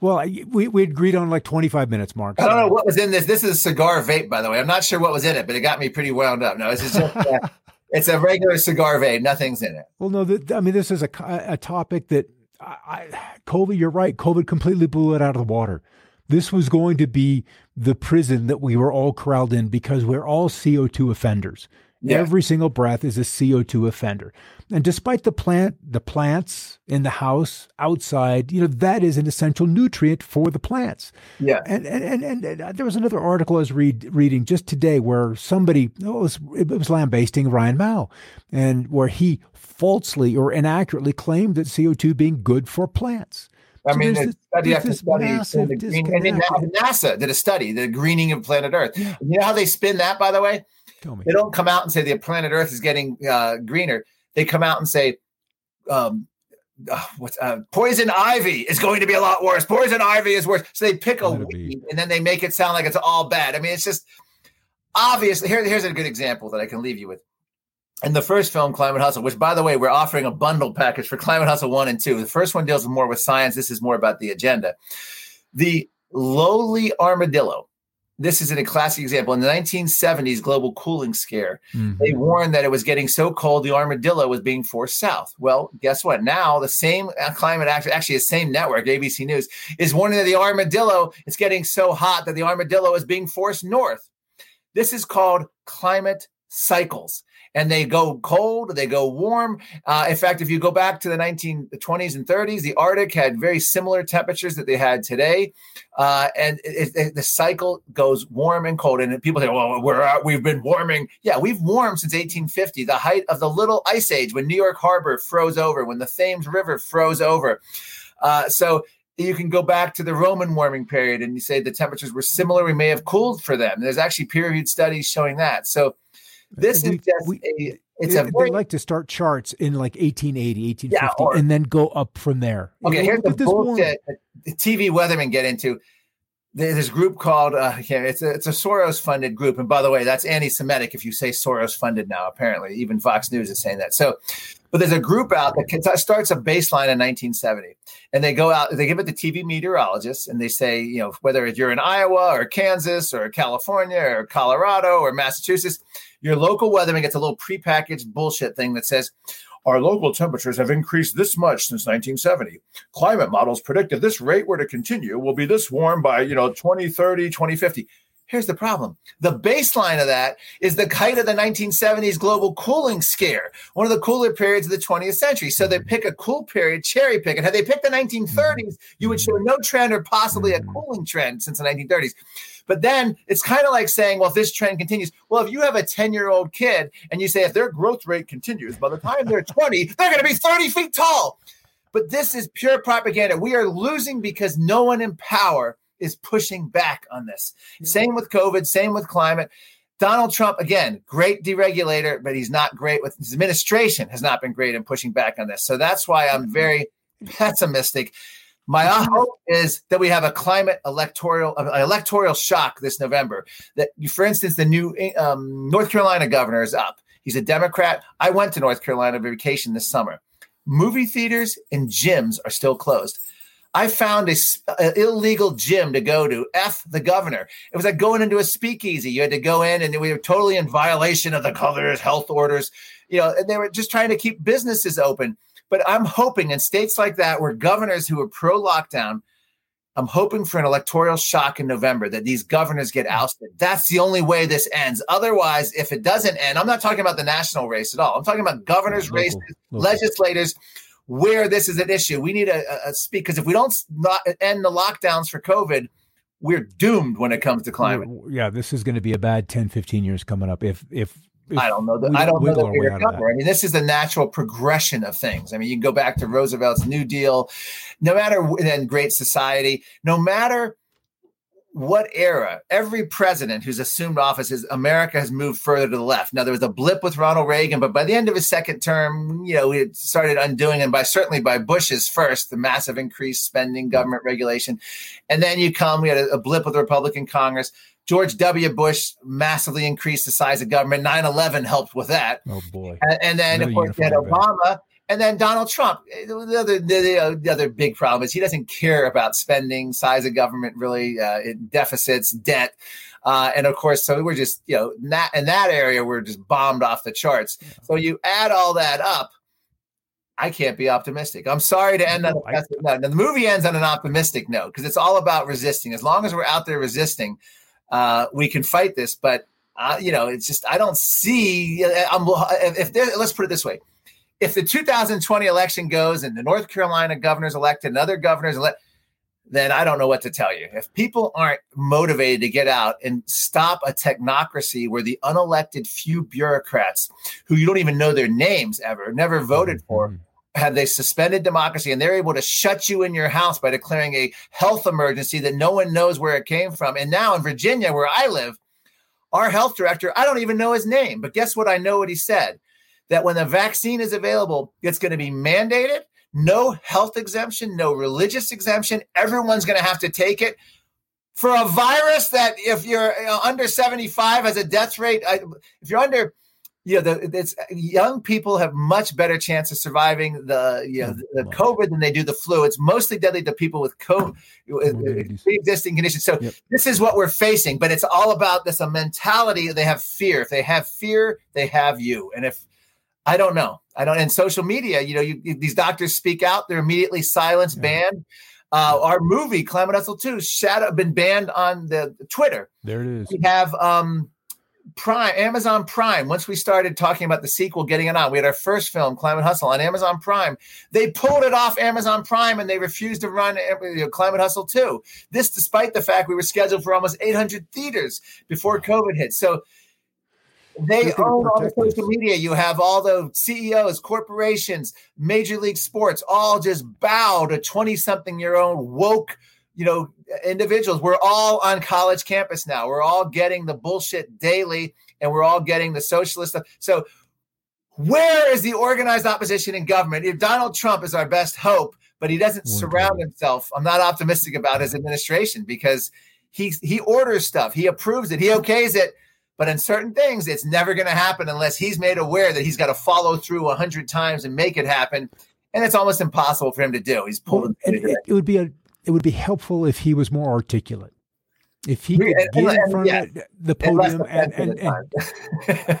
Well, we we agreed on like 25 minutes, Marc. So. I don't know what was in this. This is a cigar vape, by the way. I'm not sure what was in it, but it got me pretty wound up. No, it's just uh, it's a regular cigar vape. Nothing's in it. Well, no, the, I mean this is a a topic that I, I, COVID. You're right. COVID completely blew it out of the water. This was going to be the prison that we were all corralled in because we're all CO2 offenders. Yeah. Every single breath is a CO2 offender. And despite the plant, the plants in the house, outside, you know, that is an essential nutrient for the plants. Yeah. And and and, and, uh, there was another article I was read, reading just today where somebody oh, it was it was lambasting Ryan Maue, and where he falsely or inaccurately claimed that CO2 being good for plants. I so mean, this, study after study. The green, and NASA did a study, the greening of planet Earth. Yeah. You know how they spin that, by the way? They don't come out and say the planet Earth is getting uh, greener. They come out and say um, uh, what's uh, poison ivy is going to be a lot worse. Poison ivy is worse. So they pick a weed and then they make it sound like it's all bad. I mean, it's just obviously here, here's a good example that I can leave you with. In the first film, Climate Hustle, which by the way, we're offering a bundle package for Climate Hustle one and two. The first one deals more with science. This is more about the agenda. The lowly armadillo this is a classic example. In the 1970s global cooling scare, mm-hmm. they warned that it was getting so cold the armadillo was being forced south. Well, guess what? Now the same uh, climate action, actually the same network, ABC News, is warning that the armadillo is getting so hot that the armadillo is being forced north. This is called climate cycles and they go cold, they go warm. Uh, in fact, if you go back to the 1920s and 30s, the Arctic had very similar temperatures that they had today, uh, and it, it, the cycle goes warm and cold. And people say, "Well, we're we've been warming." Yeah, we've warmed since 1850, the height of the Little Ice Age, when New York Harbor froze over, when the Thames River froze over. Uh, so you can go back to the Roman warming period and you say the temperatures were similar. We may have cooled for them. There's actually peer reviewed studies showing that. So this we, is just we, a it's it, a very, they like to start charts in like 1880 1850 yeah, or, and then go up from there okay here's the bullshit the tv weathermen get into there's this group called uh, yeah, it's a it's a Soros funded group, and by the way, that's anti-Semitic if you say Soros funded now. Apparently, even Fox News is saying that. So, but there's a group out that starts a baseline in 1970, and they go out, they give it to TV meteorologists, and they say, you know, whether you're in Iowa or Kansas or California or Colorado or Massachusetts, your local weatherman gets a little prepackaged bullshit thing that says, our local temperatures have increased this much since 1970. Climate models predict if this rate were to continue, will be this warm by, you know, 2030, 2050. Here's the problem. The baseline of that is the height of the 1970s global cooling scare, one of the cooler periods of the 20th century. So they pick a cool period, cherry pick. And had they picked the 1930s, you would show no trend or possibly a cooling trend since the 1930s. But then it's kind of like saying, well, if this trend continues, well, if you have a 10 year old kid and you say, if their growth rate continues, by the time they're 20, they're going to be 30 feet tall. But this is pure propaganda. We are losing because no one in power is pushing back on this. Yeah. Same with COVID, same with climate. Donald Trump, again, great deregulator, but he's not great with his administration, has not been great in pushing back on this. So that's why I'm very pessimistic. My hope is that we have a climate electoral electoral shock this November. That, for instance, the new um, North Carolina governor is up. He's a Democrat. I went to North Carolina for vacation this summer. Movie theaters and gyms are still closed. I found a, a, illegal gym to go to. F the governor. It was like going into a speakeasy. You had to go in, and we were totally in violation of the governor's health orders. You know, and they were just trying to keep businesses open. But I'm hoping in states like that where governors who are pro lockdown, I'm hoping for an electoral shock in November that these governors get mm-hmm. ousted. That's the only way this ends. Otherwise, if it doesn't end, I'm not talking about the national race at all. I'm talking about governors' local, races, local. legislators, where this is an issue. We need a, a uh, uh, speak because if we don't not end the lockdowns for COVID, we're doomed when it comes to climate. Yeah, this is going to be a bad 10, 15 years coming up if if I don't know. I don't know that we recover. I mean, this is the natural progression of things. I mean, you can go back to Roosevelt's New Deal. No matter then Great Society, no matter what era, every president who's assumed office is America has moved further to the left. Now there was a blip with Ronald Reagan, but by the end of his second term, you know, we started undoing, and by certainly by Bush's first, the massive increased spending, government regulation, and then you come, we had a, a blip with the Republican Congress. George W. Bush massively increased the size of government. 9 11 helped with that. Oh, boy. And, and then, of course, you had Obama. And then Donald Trump. The other, the, the, other big problem is he doesn't care about spending, size of government, really, uh, deficits, debt. Uh, and of course, so we're just, you know, that, in that area, we're just bombed off the charts. So you add all that up, I can't be optimistic. I'm sorry to end on a note. the movie ends on an optimistic note because it's all about resisting. As long as we're out there resisting, uh, we can fight this. But uh, you know, it's just I don't see. I'm if there, let's put it this way: if the 2020 election goes and the North Carolina governor's elected and other governors elect, then I don't know what to tell you. If people aren't motivated to get out and stop a technocracy where the unelected few bureaucrats who you don't even know their names ever, never voted for, mm-hmm have they suspended democracy and they're able to shut you in your house by declaring a health emergency that no one knows where it came from. And now in Virginia, where I live, our health director, I don't even know his name, but guess what? I know what he said that when the vaccine is available, it's going to be mandated. no health exemption, no religious exemption. Everyone's going to have to take it for a virus that, if you're under 75, has a death rate. If you're under you know, the, it's young people have much better chance of surviving the you know the, the COVID than they do the flu. It's mostly deadly to people with COVID, pre-existing conditions. So yep. this is what we're facing, but it's all about this a mentality. They have fear. If they have fear, they have you. And if I don't know, I don't. In social media, you know, you, these doctors speak out, they're immediately silenced, yeah. banned. Uh, our movie Climate Hustle Two, Shadow, been banned on the Twitter. There it is. We have um, Prime, Amazon Prime, once we started talking about the sequel, getting it on, we had our first film, Climate Hustle, on Amazon Prime. They pulled it off Amazon Prime and they refused to run you know, Climate Hustle 2. This, despite the fact we were scheduled for almost 800 theaters before COVID hit. So they own all the social media. You have all the CEOs, corporations, Major League Sports, all just bow to 20 something year old woke you know, individuals. We're all on college campus now. We're all getting the bullshit daily and we're all getting the socialist stuff. So, where is the organized opposition in government? If Donald Trump is our best hope, but he doesn't surround himself, I'm not optimistic about his administration because he he orders stuff, he approves it, he okays it. But in certain things, it's never going to happen unless he's made aware that he's got to follow through a hundred times and make it happen. And it's almost impossible for him to do. He's pulling. Well, it, it would be a it would be helpful if he was more articulate. If he could and, get and, in front yeah. of the podium and, and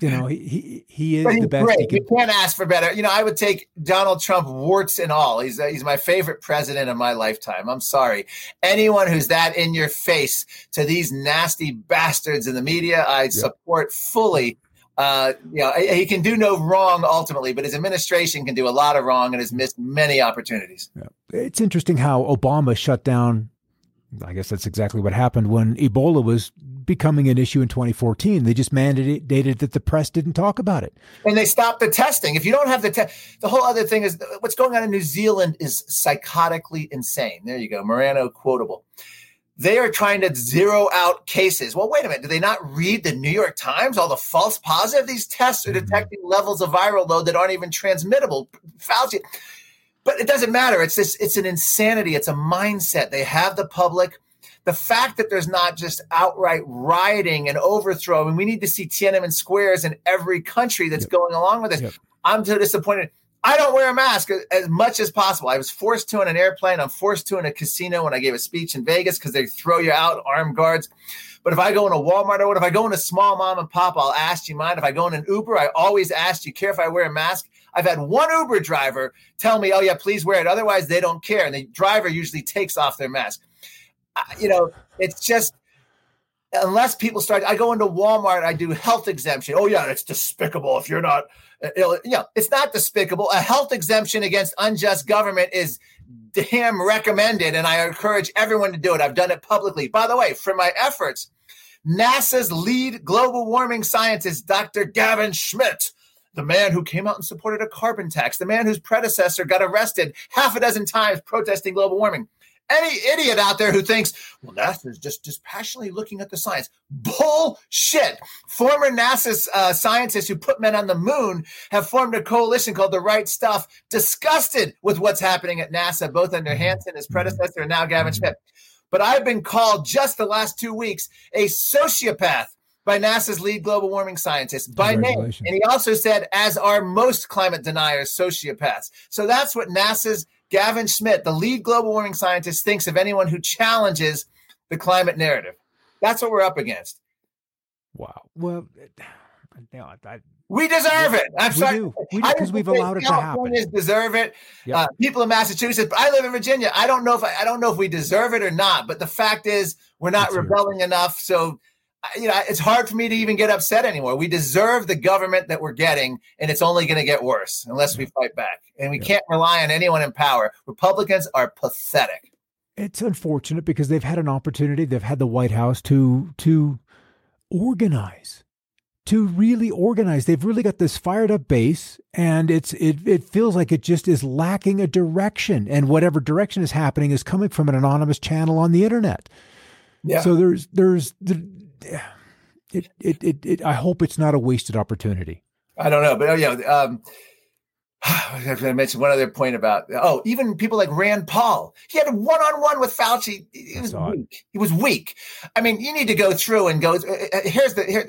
you know, he he, he is the best. Great. Can, you can't ask for better. You know, I would take Donald Trump warts and all. He's uh, he's my favorite president of my lifetime. I'm sorry, anyone who's that in your face to these nasty bastards in the media, I yep. support fully. Uh, you know, he can do no wrong ultimately, but his administration can do a lot of wrong and has missed many opportunities. Yeah. It's interesting how Obama shut down. I guess that's exactly what happened when Ebola was becoming an issue in 2014. They just mandated that the press didn't talk about it. And they stopped the testing. If you don't have the test, the whole other thing is what's going on in New Zealand is psychotically insane. There you go. Morano quotable they are trying to zero out cases. Well, wait a minute. Do they not read the New York Times? All the false positive? These tests are mm-hmm. detecting levels of viral load that aren't even transmittable. Fauci. But it doesn't matter. It's this, it's an insanity. It's a mindset. They have the public. The fact that there's not just outright rioting and overthrow, I mean, we need to see Tiananmen squares in every country that's yep. going along with this. Yep. I'm so disappointed. I don't wear a mask as much as possible. I was forced to in an airplane. I'm forced to in a casino when I gave a speech in Vegas because they throw you out, armed guards. But if I go in a Walmart or what, if I go in a small mom and pop, I'll ask Do you mind. If I go in an Uber, I always ask, do you care if I wear a mask? I've had one Uber driver tell me, oh, yeah, please wear it. Otherwise, they don't care. And the driver usually takes off their mask. You know, it's just, unless people start, I go into Walmart, I do health exemption. Oh, yeah, it's despicable if you're not uh, you know, it's not despicable. A health exemption against unjust government is damn recommended, and I encourage everyone to do it. I've done it publicly. By the way, for my efforts, NASA's lead global warming scientist, Dr. Gavin Schmidt, the man who came out and supported a carbon tax, the man whose predecessor got arrested half a dozen times protesting global warming, any idiot out there who thinks, well, NASA is just dispassionately looking at the science. Bullshit. Former NASA uh, scientists who put men on the moon have formed a coalition called The Right Stuff, disgusted with what's happening at NASA, both under mm-hmm. Hansen, his predecessor, and now Gavin mm-hmm. Schmidt. But I've been called just the last two weeks a sociopath by NASA's lead global warming scientist by name. And he also said, as are most climate deniers, sociopaths. So that's what NASA's Gavin Schmidt, the lead global warming scientist, thinks of anyone who challenges the climate narrative. That's what we're up against. Wow. Well, no, I, we deserve it. I'm we sorry. Do. We because we've allowed it to happen. deserve it. Yep. Uh, people in Massachusetts. I live in Virginia. I don't know if I, I, don't know if we deserve it or not. But the fact is, we're not That's rebelling true. enough. So you know, it's hard for me to even get upset anymore. We deserve the government that we're getting, and it's only going to get worse unless we fight back. And we yeah. can't rely on anyone in power. Republicans are pathetic. It's unfortunate because they've had an opportunity. They've had the White House to to organize, to really organize. They've really got this fired up base, and it's it it feels like it just is lacking a direction. And whatever direction is happening is coming from an anonymous channel on the internet. Yeah. So there's there's it, it, it, it, I hope it's not a wasted opportunity. I don't know, but oh, yeah, um, I was going to mention one other point about oh, even people like Rand Paul. He had a one-on-one with Fauci. He was weak. He was weak. I mean, you need to go through and go. Uh, uh, here's the here.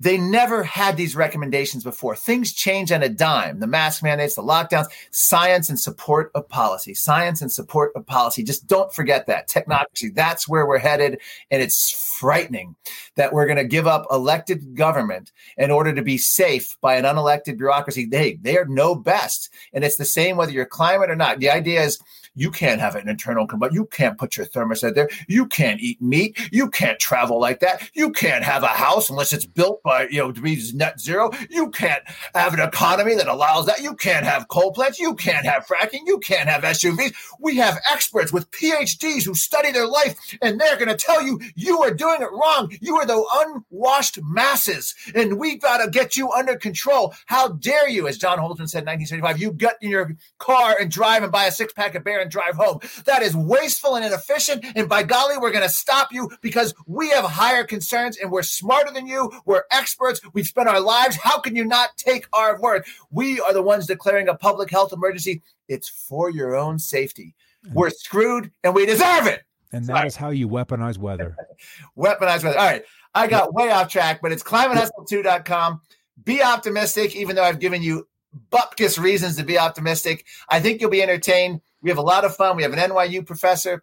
They never had these recommendations before. Things change on a dime. The mask mandates, the lockdowns, science and support of policy. Science and support of policy. Just don't forget that. Technocracy, that's where we're headed. And it's frightening that we're going to give up elected government in order to be safe by an unelected bureaucracy. They, they are no best. And it's the same whether you're climate or not. The idea is you can't have an internal combustion. You can't put your thermostat there. You can't eat meat. You can't travel like that. You can't have a house unless it's built by, you know, to be net zero. You can't have an economy that allows that. You can't have coal plants. You can't have fracking. You can't have SUVs. We have experts with PhDs who study their life and they're going to tell you you are doing it wrong. You are the unwashed masses and we've got to get you under control. How dare you, as John Holtzman said in 1975, you get in your car and drive and buy a six pack of beer and drive home. That is wasteful and inefficient. And by golly, we're going to stop you because we have higher concerns and we're smarter than you. We're experts. We've spent our lives. How can you not take our word? We are the ones declaring a public health emergency. It's for your own safety. Mm. We're screwed and we deserve it. And that Sorry. is how you weaponize weather. weaponize weather. All right. I got way off track, but it's climatehustle2.com. Be optimistic, even though I've given you bupkis reasons to be optimistic. I think you'll be entertained. We have a lot of fun. We have an NYU professor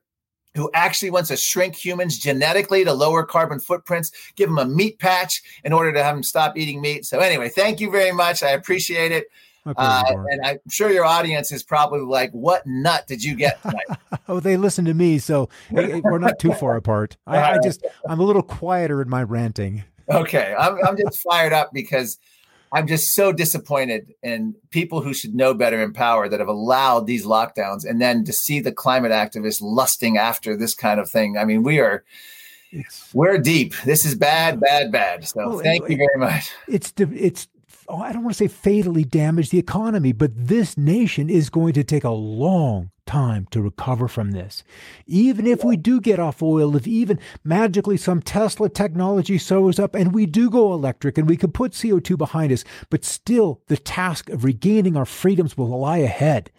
who actually wants to shrink humans genetically to lower carbon footprints, give them a meat patch in order to have them stop eating meat. So, anyway, thank you very much. I appreciate it. Uh, and I'm sure your audience is probably like, "What nut did you get tonight?" oh, they listen to me, so we're not too far apart. I, I, just I'm a little quieter in my ranting. Okay, I'm I'm just fired up because I'm just so disappointed in people who should know better in power that have allowed these lockdowns and then to see the climate activists lusting after this kind of thing. I mean, we are it's, we're deep. This is bad, bad, bad. So well, thank it, you very much. It's it's oh, I don't want to say fatally damage the economy, but this nation is going to take a long time to recover from this. Even if we do get off oil, if even magically some Tesla technology shows up and we do go electric and we can put CO2 behind us, but still the task of regaining our freedoms will lie ahead.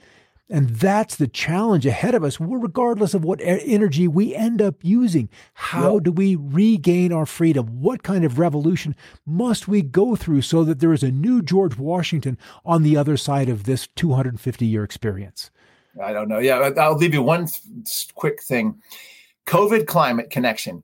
And that's the challenge ahead of us, regardless of what energy we end up using. How do we regain our freedom? What kind of revolution must we go through so that there is a new George Washington on the other side of this 250 year experience? I don't know. Yeah, I'll leave you one quick thing COVID climate connection.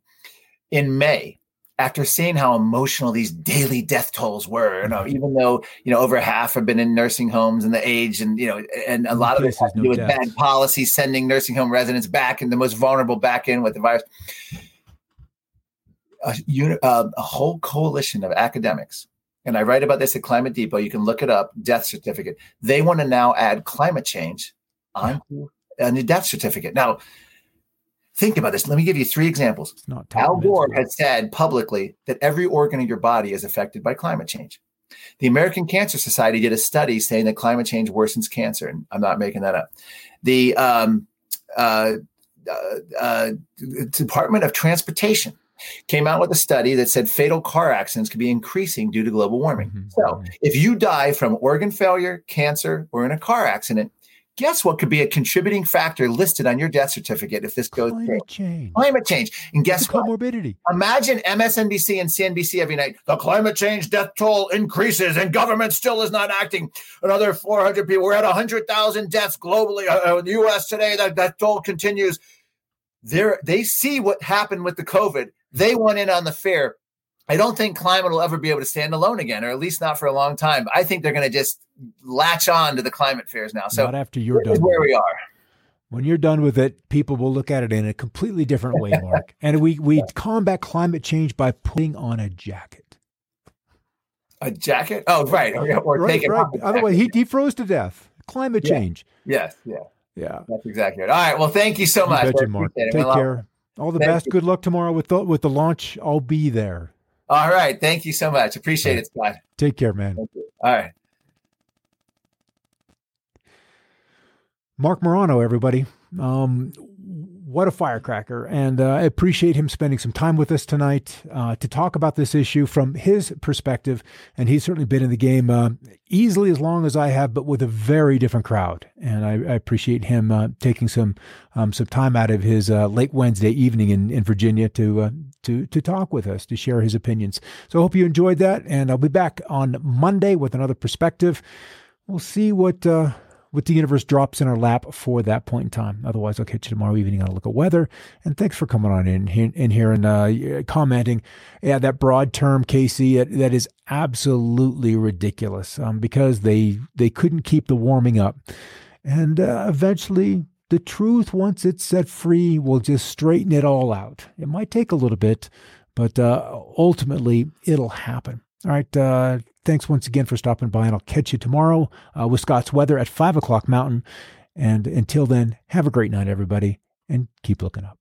In May, after seeing how emotional these daily death tolls were, you know, mm-hmm. even though you know over half have been in nursing homes and the age, and you know, and a lot of this has to do with bad policy, sending nursing home residents back and the most vulnerable back in with the virus. A, uh, a whole coalition of academics, and I write about this at Climate Depot. You can look it up. Death certificate. They want to now add climate change onto a death certificate. Now, Think about this. Let me give you three examples. Al Gore has said publicly that every organ in your body is affected by climate change. The American Cancer Society did a study saying that climate change worsens cancer, and I'm not making that up. The um, uh, uh, uh, Department of Transportation came out with a study that said fatal car accidents could be increasing due to global warming. Mm-hmm. So, if you die from organ failure, cancer, or in a car accident, guess what could be a contributing factor listed on your death certificate if this goes climate through? change. Climate change. And guess what? comorbidity. Imagine msnbc and cnbc every night. The climate change death toll increases and government still is not acting. Another 400 people we're at 100000 deaths globally uh, in the us today that, that toll continues. They're, they see what happened with the covid. They went in on the fair I don't think climate will ever be able to stand alone again, or at least not for a long time. I think they're going to just latch on to the climate fears now. So not after you're done. where we are. When you're done with it, people will look at it in a completely different way, Marc. and we we combat climate change by putting on a jacket. A jacket? Oh, right. Or, or right, taking right. Otherwise, he, he froze to death. Climate yeah. change. Yes. Yeah. Yeah. That's exactly right. All right. Well, thank you so much. You Marc. Take care. All the thank best. You. Good luck tomorrow with the with the launch. I'll be there. All right. Thank you so much. Appreciate it, Scott. Take care, man. All right. Marc Morano, everybody. Um, what a firecracker. And uh, I appreciate him spending some time with us tonight uh, to talk about this issue from his perspective. And he's certainly been in the game uh, easily as long as I have, but with a very different crowd. And I, I appreciate him uh, taking some um, some time out of his uh, late Wednesday evening in, in Virginia to uh, to to talk with us, to share his opinions. So I hope you enjoyed that. And I'll be back on Monday with another perspective. We'll see what what the universe drops in our lap for that point in time. Otherwise, I'll catch you tomorrow evening on a look at weather. And thanks for coming on in, in here and uh, commenting. Yeah, that broad term, Casey, that is absolutely ridiculous um, because they they couldn't keep the warming up, and uh, eventually. The truth, once it's set free, will just straighten it all out. It might take a little bit, but uh, ultimately it'll happen. All right. Uh, thanks once again for stopping by, and I'll catch you tomorrow uh, with Scott's weather at 5 o'clock Mountain. And until then, have a great night, everybody, and keep looking up.